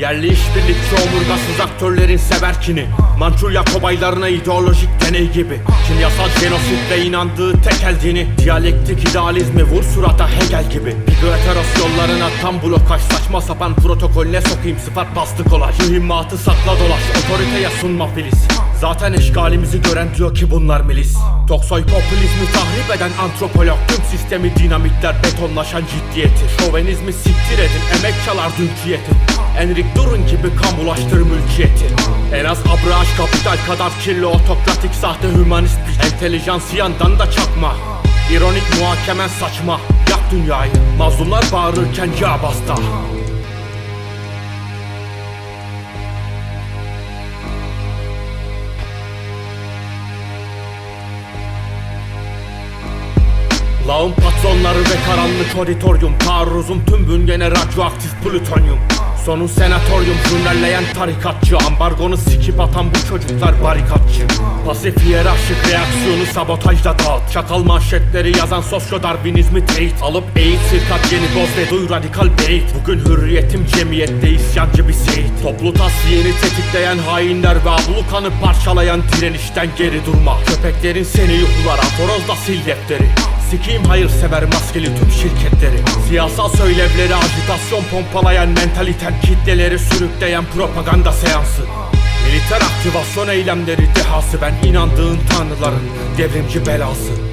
Yerli işbirlikçi omurgasız aktörlerin severkini Mançurya kobaylarına ideolojik deney gibi. Kimyasal jenositle inandığı tekel dini. Diyalektik idealizmi vur surata Hegel gibi. Bigoeteros yollarına tam blokaj Saçma sapan protokolüne sokayım sıfat bastı kolaj. Mühimmatı sakla dolaş otoriteye sunma filiz Zaten eşgalimizi gören diyor ki bunlar milis. Toksoy popülizmi tahrip eden antropolog Tüm sistemi dinamitler betonlaşan ciddiyeti Şovenizmi siktir edin emek çalar dünkü Enrik Durun gibi kamulaştır mülkiyeti. En az abraş kapital kadar kirli otokratik sahte hümanist bir Entelijansiyandan da çakma. İronik muhakemen saçma. Yak dünyayı. Mazlumlar bağırırken ya basta. Lağım patronları ve karanlık auditorium. Taarruzum tüm bünyene radyoaktif plütonyum Sonu senatoryum jurnalleyen tarikatçı. Ambargonu sikip atan bu çocuklar barikatçı. Pasif hiyerarşik reaksiyonu sabotajda dağıt. Çakal manşetleri yazan sosyo darwinizmi teyit. Alıp eğit sirkat yeni boz ve duy radikal beyit. Bugün hürriyetim cemiyette isyancı bir seyit. Toplu tasfiyeni tetikleyen hainler ve ablukanı parçalayan direnişten geri durma. Köpeklerin seni yuhlar aforozla sil defteri Sikiyim hayırsever maskeli tüm şirketleri. Siyasal söylevleri ajitasyon pompalayan mentaliten Kitleleri sürükleyen propaganda seansı. Militer aktivasyon eylemleri dehası Ben inandığın tanrıların devrimci belası